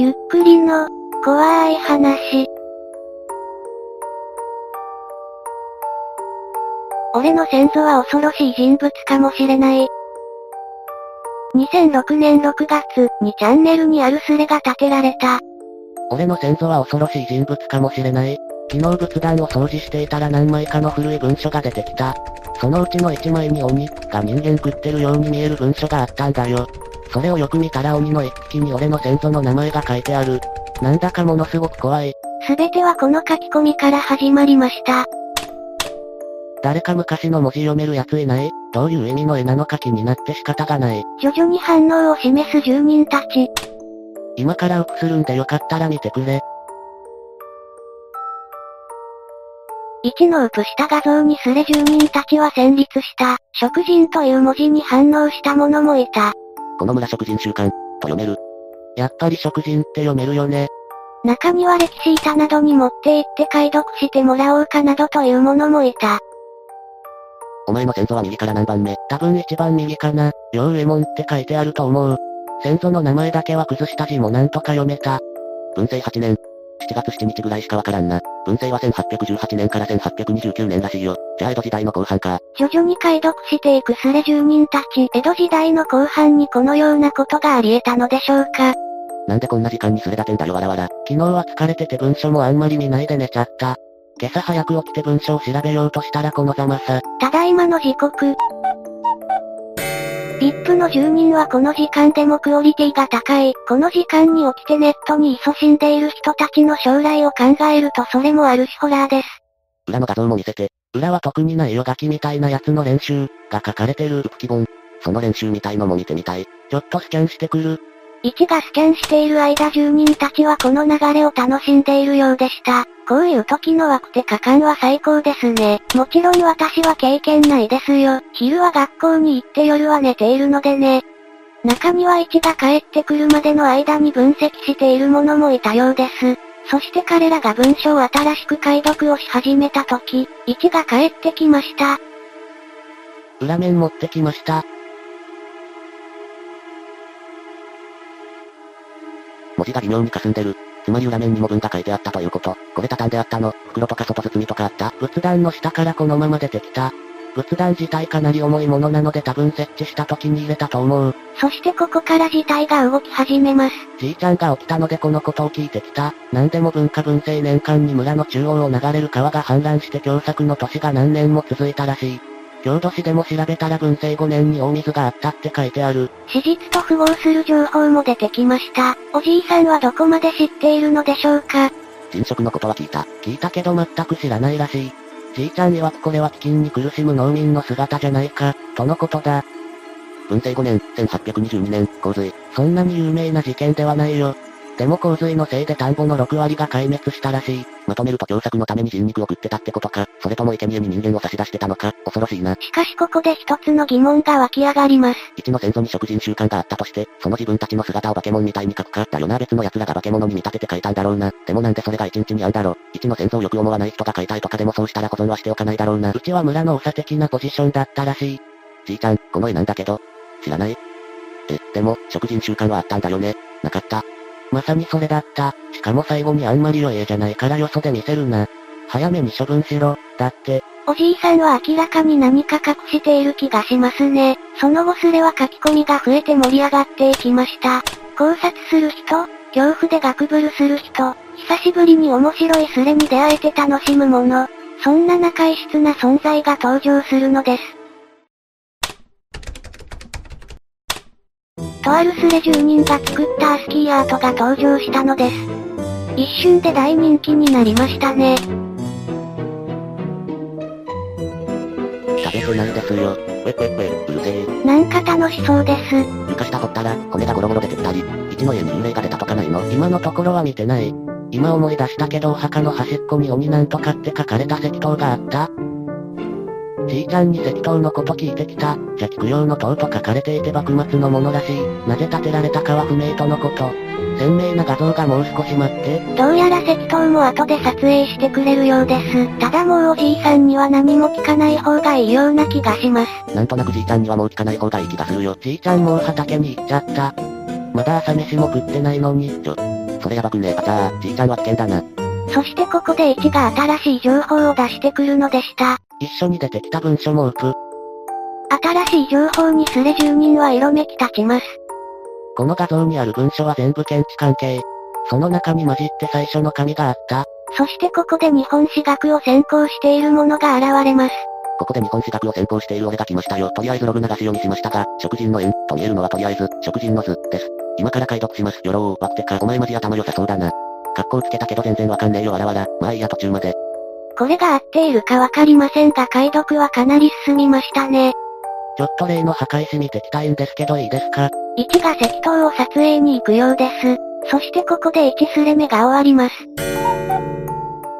ゆっくりの、怖い話。俺の先祖は恐ろしい人物かもしれない。2006年6月にチャンネルにあるスレが立てられた。俺の先祖は恐ろしい人物かもしれない。昨日仏壇を掃除していたら何枚かの古い文書が出てきた。そのうちの1枚に鬼が人間食ってるように見える文書があったんだよ。それをよく見たら鬼の一匹に俺の先祖の名前が書いてある。なんだかものすごく怖い。すべてはこの書き込みから始まりました。誰か昔の文字読めるやついない？どういう意味の絵なのか気になって仕方がない。徐々に反応を示す住人たち。今からウクするんでよかったら見てくれ。1のウプした画像にすれ住民たちは戦慄した、食人という文字に反応した者もいた。この村食人習慣、と読める。やっぱり食人って読めるよね。中には歴史板などに持って行って解読してもらおうかなどという者もいた。お前の先祖は右から何番目？多分一番右かな。両右衛門って書いてあると思う。先祖の名前だけは崩した字もなんとか読めた。文政8年。7月7日ぐらいしかわからんな。文政は1818年から1829年らしいよ。じゃあ江戸時代の後半か。徐々に解読していくスレ住人たち。江戸時代の後半にこのようなことがあり得たのでしょうか。なんでこんな時間にスレ立てんだよわらわら。昨日は疲れてて文書もあんまり見ないで寝ちゃった。今朝早く起きて文章を調べようとしたらこのざまさ。ただいまの時刻。VIP の住人はこの時間でもクオリティが高い。この時間に起きてネットに勤しんでいる人たちの将来を考えるとそれもあるしホラーです。裏の画像も見せて。裏は特にないよガキみたいなやつの練習が書かれてるウプキ本。その練習みたいのも見てみたい。ちょっとスキャンしてくる。1がスキャンしている間住人たちはこの流れを楽しんでいるようでした。こういう時のワクテカ感は最高ですね。もちろん私は経験ないですよ。昼は学校に行って夜は寝ているのでね。中には1が帰ってくるまでの間に分析している者もいたようです。そして彼らが文章を新しく解読をし始めた時、1が帰ってきました。裏面持ってきました。字が微妙に霞んでる。つまり裏面にも文が書いてあったということ。これ畳んであったの。袋とか外包みとかあった仏壇の下からこのまま出てきた。仏壇自体かなり重いものなので多分設置した時に入れたと思う。そしてここから事態が動き始めます。じいちゃんが起きたのでこのことを聞いてきた。何でも文化文政年間に村の中央を流れる川が氾濫して凶作の年が何年も続いたらしい。郷土史でも調べたら文政5年に大水があったって書いてある。史実と符合する情報も出てきました。おじいさんはどこまで知っているのでしょうか？人食のことは聞いた。聞いたけど全く知らないらしい。じいちゃん曰くこれは飢饉に苦しむ農民の姿じゃないか、とのことだ。文政5年、1822年、洪水。そんなに有名な事件ではないよ。でも洪水のせいで田んぼの6割が壊滅したらしい。まとめると凶作のために人肉を食ってたってことか。それとも生贄に人間を差し出してたのか。恐ろしいな。しかしここで一つの疑問が湧き上がります。一の先祖に食人習慣があったとして、その自分たちの姿を化け物みたいに書くか。だよな別の奴らが化け物に見立てて書いたんだろうな。でもなんでそれが一日にあんだろ。一の先祖をよく思わない人が書いたいとかでもそうしたら保存はしておかないだろうな。うちは村の長的なポジションだったらしい。じいちゃん、この絵なんだけど。知らないえ、でも、食人習慣はあったんだよね。なかった。まさにそれだった。しかも最後にあんまり良い絵じゃないからよそで見せるな。早めに処分しろ。だって。おじいさんは明らかに何か隠している気がしますね。その後スレは書き込みが増えて盛り上がっていきました。考察する人、恐怖でガクブルする人、久しぶりに面白いスレに出会えて楽しむもの。そんな中異質な存在が登場するのです。とあるスレ住人が作ったアスキーアートが登場したのです。一瞬で大人気になりましたね。食べてないですよ。ウェウェウェ、うるせえ。なんか楽しそうです。床下掘ったら、骨がゴロゴロ出てきたり、一の家に幽霊が出たとかないの今のところは見てない。今思い出したけどお墓の端っこに鬼なんとかって書かれた石塔があったじいちゃんに石塔のこと聞いてきた。じゃ用の塔と書かれていて幕末のものらしい。なぜ建てられたかは不明とのこと。鮮明な画像がもう少し待って。どうやら石塔も後で撮影してくれるようです。ただもうおじいさんには何も聞かない方がいいような気がします。なんとなくじいちゃんにはもう聞かない方がいい気がするよ。じいちゃんもう畑に行っちゃった。まだ朝飯も食ってないのに、ちょ、それやばくねあじゃあ、じいちゃんは危険だな。そしてここで1が新しい情報を出してくるのでした。一緒に出てきた文書もウプ。新しい情報にすれ住人は色めき立ちます。この画像にある文書は全部検知関係。その中に混じって最初の紙があった。そしてここで日本史学を専攻している者が現れます。ここで日本史学を専攻している俺が来ましたよ。とりあえずログ流し読みしましたが、食人の縁、と見えるのはとりあえず、食人の図、です。今から解読します。よろー、ワクテか、お前マジ頭良さそうだな。格好つけたけど全然わかんねえよわらわら。まあいいや途中まで。これが合っているかわかりませんが解読はかなり進みましたね。ちょっと例の破壊し見てきたいんですけどいいですか？1が石塔を撮影に行くようです。そしてここで1スレ目が終わります。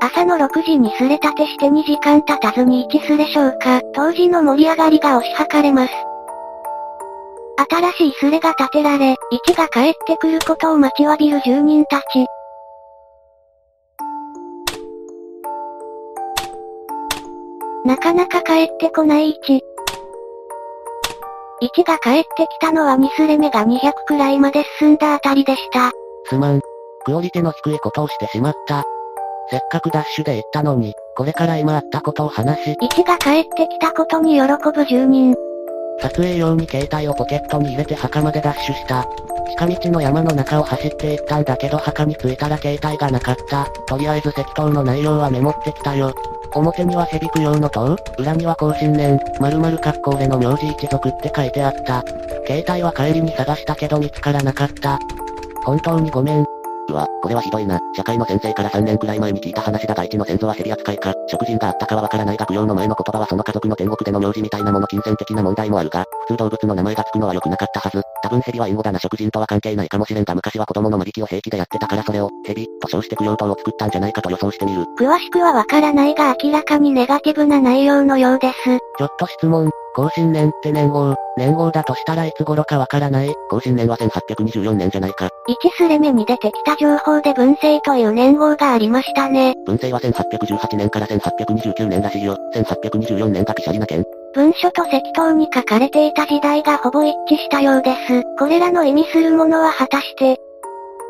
朝の6時にスレ立てして2時間経たずに1スレ消化、当時の盛り上がりが推し量れます。新しいスレが立てられ、1が帰ってくることを待ちわびる住人たち。なかなか帰ってこない1。1が帰ってきたのは2スレ目が200くらいまで進んだあたりでした。すまん。クオリティの低いことをしてしまった。せっかくダッシュで行ったのに、これから今あったことを話し、1が帰ってきたことに喜ぶ住人。撮影用に携帯をポケットに入れて墓までダッシュした。近道の山の中を走って行ったんだけど墓に着いたら携帯がなかった。とりあえず石塔の内容はメモってきたよ。表には蛇供養の塔、裏には更新年、〇〇格好での名字一族って書いてあった。携帯は帰りに探したけど見つからなかった。本当にごめん。うわ、これはひどいな。社会の先生から3年くらい前に聞いた話だが一の先祖は蛇扱いか、食人があったかはわからないが供養の前の言葉はその家族の天国での名字みたいなもの金銭的な問題もあるが、普通動物の名前がつくのは良くなかったはず。多分蛇は隠語だな食人とは関係ないかもしれんが昔は子供の間引きを平気でやってたからそれを、蛇、と称して供養塔を作ったんじゃないかと予想してみる。詳しくはわからないが明らかにネガティブな内容のようです。ちょっと質問。更新年って年号、年号だとしたらいつ頃かわからない更新年は1824年じゃないか。1スレ目に出てきた情報で文政という年号がありましたね。文政は1818年から1829年らしいよ。1824年がピシャリな件。文書と石塔に書かれていた時代がほぼ一致したようです。これらの意味するものは果たして、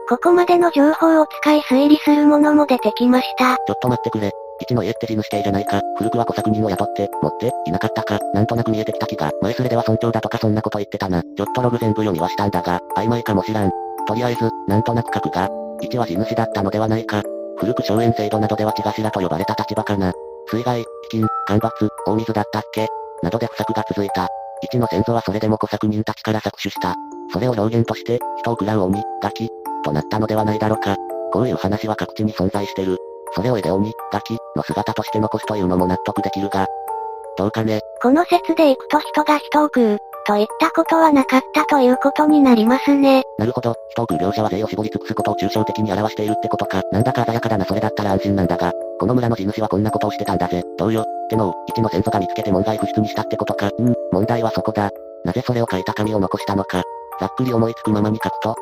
ここまでの情報を使い推理するものも出てきました。ちょっと待ってくれ。一の家って地主系じゃないか。古くは小作人を雇って、持って、いなかったか。なんとなく見えてきた気が。前すれでは尊重だとかそんなこと言ってたな。ちょっとログ全部読みはしたんだが、曖昧かもしらん。とりあえず、なんとなく書くが、一は地主だったのではないか。古く荘園制度などでは血頭と呼ばれた立場かな。水害、飢饉、干ばつ、大水だったっけなどで不作が続いた。一の先祖はそれでも小作人たちから搾取した。それを表現として、人を食らう鬼、ガキ、となったのではないだろうか。こういう話は各地に存在してる。それを絵で鬼、ガキ、の姿として残すというのも納得できるが。どうかね。この説でいくと人が人を食う、といったことはなかったということになりますね。なるほど、人を食う描写は税を絞り尽くすことを抽象的に表しているってことか。なんだか鮮やかだなそれだったら安心なんだが、この村の地主はこんなことをしてたんだぜ。どうよ、ってのを、一の先祖が見つけて門外不出にしたってことか。うん、問題はそこだ。なぜそれを書いた紙を残したのか。ざっくり思いつくままに書くと、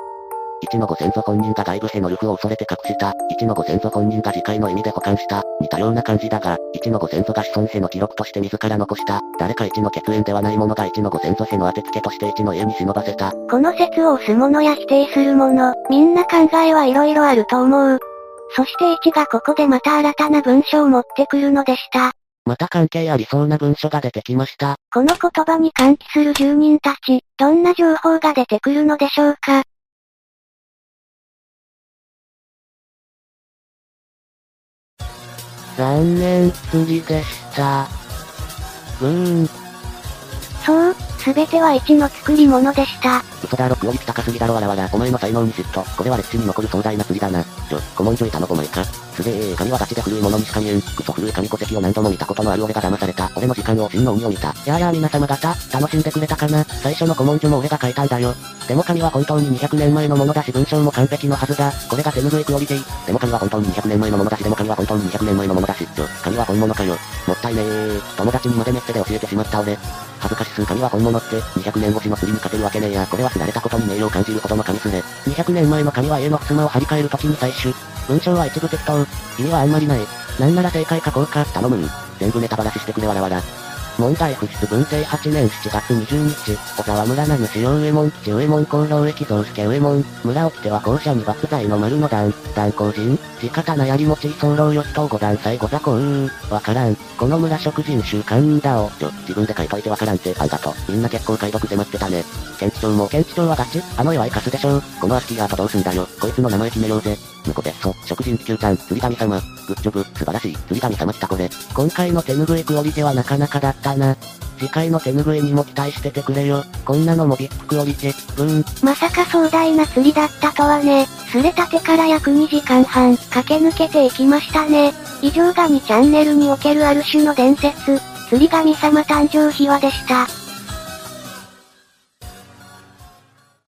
一のご先祖本人が外部へのルフを恐れて隠した、一のご先祖本人が次回の意味で保管した、似たような感じだが、一のご先祖が子孫への記録として自ら残した、誰か一の血縁ではない者が一のご先祖への当てつけとして一の家に忍ばせた。この説を押す者や否定する者、みんな考えはいろいろあると思う。そして1がここでまた新たな文章を持ってくるのでした。また関係ありそうな文書が出てきました。この言葉に歓喜する住人たち、どんな情報が出てくるのでしょうか残念すぎでした。うーん、そう、すべては1の作り物でした。嘘だろクオリティ高すぎだろわらわら。お前の才能に嫉妬。これは歴史に残る壮大な釣りだな。ちょ、古文書いたのお前か。すげえ、紙はガチで古いものにしか見えん。クソ古い紙戸籍を何度も見たことのある俺が騙された。俺の時間を真の鬼を見た。やあやあ皆様方、楽しんでくれたかな最初の古文書も俺が書いたんだよ。でも紙は本当に200年前のものだし文章も完璧のはずだ。これが手拭いクオリティ。でも紙は本当に200年前のものだし、でも紙は本当に200年前のものだし、ちょ、紙は本物かよ。もったいねー。友達にまでメッセで教えてしまった俺。恥ずかしす神は本物って、200年越しの釣りに勝てるわけねえや。これはすられたことに名誉を感じるほどの神すれ。200年前の神は家の襖を張り替える時に採取。文章は一部適当。意味はあんまりない。なんなら正解かこうか、頼むに。全部ネタバラシしてくれわらわら。問題不出文政8年7月20日、小沢村名主要上門吉上門功労駅増助上門、村を来ては校舎に爆剤の丸の段、段工人、地方なやり持ち居候よしと五段最後座こうー、わからん。この村食人習慣だお。ちょ、自分で書いといてわからんってあんだと。みんな結構解読迫ってたね。県知長も県知長はガチあの弱いカスでしょう。このアスキーアートどうすんだよ。こいつの名前決めようぜ。むこべっそ、食人地球ちゃん、釣り神様。グッジョブ、素晴らしい。釣り神様来たこれ。今回の手拭いクオリティはなかなかだったな。次回の手拭いにも期待しててくれよ。こんなのもビッグクオリティ。ブーン。まさか壮大な釣りだったとはね。釣れたてから約2時間半駆け抜けていきましたね。以上が2チャンネルにおけるある種の伝説、釣り神様誕生秘話でした。